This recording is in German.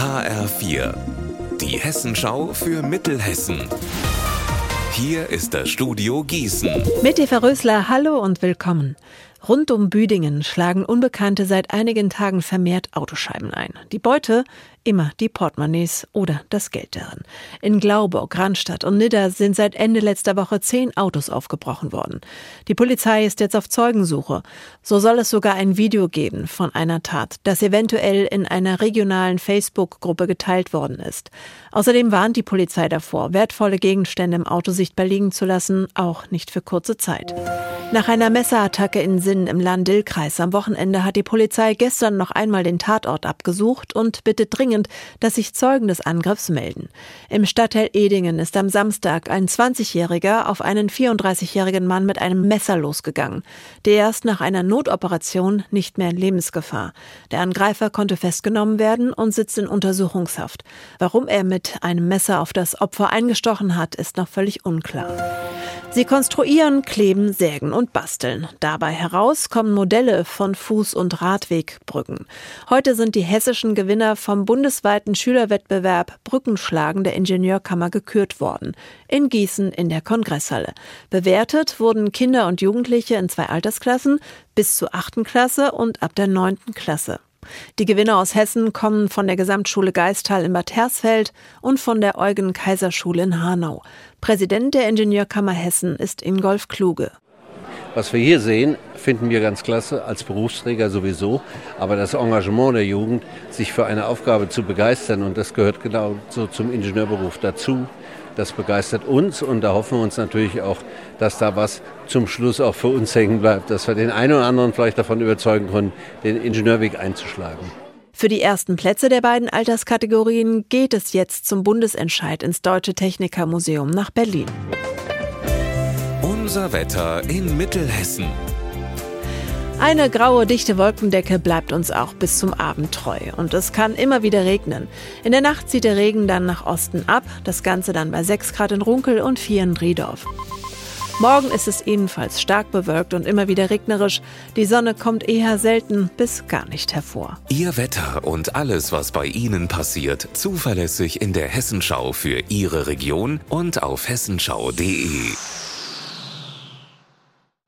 HR4, die Hessenschau für Mittelhessen. Hier ist das Studio Gießen. Mit Eva Rösler, hallo und willkommen. Rund um Büdingen schlagen Unbekannte seit einigen Tagen vermehrt Autoscheiben ein. Die Beute immer die Portemonnaies oder das Geld darin. In Glauburg, Randstadt und Nidda sind seit Ende letzter Woche zehn Autos aufgebrochen worden. Die Polizei ist jetzt auf Zeugensuche. So soll es sogar ein Video geben von einer Tat, das eventuell in einer regionalen Facebook-Gruppe geteilt worden ist. Außerdem warnt die Polizei davor, wertvolle Gegenstände im Auto sichtbar liegen zu lassen, auch nicht für kurze Zeit. Nach einer Messerattacke in Sinn im Lahn-Dill-Kreis am Wochenende hat die Polizei gestern noch einmal den Tatort abgesucht und bittet dringend, dass sich Zeugen des Angriffs melden. Im Stadtteil Edingen ist am Samstag ein 20-Jähriger auf einen 34-jährigen Mann mit einem Messer losgegangen. Der ist nach einer Notoperation nicht mehr in Lebensgefahr. Der Angreifer konnte festgenommen werden und sitzt in Untersuchungshaft. Warum er mit einem Messer auf das Opfer eingestochen hat, ist noch völlig unklar. Sie konstruieren, kleben, sägen und basteln. Dabei heraus kommen Modelle von Fuß- und Radwegbrücken. Heute sind die hessischen Gewinner vom bundesweiten Schülerwettbewerb Brückenschlagen der Ingenieurkammer gekürt worden. In Gießen in der Kongresshalle. Bewertet wurden Kinder und Jugendliche in zwei Altersklassen bis zur achten Klasse und ab der neunten Klasse. Die Gewinner aus Hessen kommen von der Gesamtschule Geistal in Bad Hersfeld und von der Eugen-Kaiser-Schule in Hanau. Präsident der Ingenieurkammer Hessen ist Ingolf Kluge. Was wir hier sehen, finden wir ganz klasse, als Berufsträger sowieso. Aber das Engagement der Jugend, sich für eine Aufgabe zu begeistern, und das gehört genau so zum Ingenieurberuf dazu, das begeistert uns und da hoffen wir uns natürlich auch, dass da was zum Schluss auch für uns hängen bleibt, dass wir den einen oder anderen vielleicht davon überzeugen können, den Ingenieurweg einzuschlagen. Für die ersten Plätze der beiden Alterskategorien geht es jetzt zum Bundesentscheid ins Deutsche Technikermuseum nach Berlin. Unser Wetter in Mittelhessen. Eine graue, dichte Wolkendecke bleibt uns auch bis zum Abend treu. Und es kann immer wieder regnen. In der Nacht zieht der Regen dann nach Osten ab. Das Ganze dann bei 6 Grad in Runkel und 4 in Driedorf. Morgen ist es ebenfalls stark bewölkt und immer wieder regnerisch. Die Sonne kommt eher selten bis gar nicht hervor. Ihr Wetter und alles, was bei Ihnen passiert, zuverlässig in der Hessenschau für Ihre Region und auf hessenschau.de.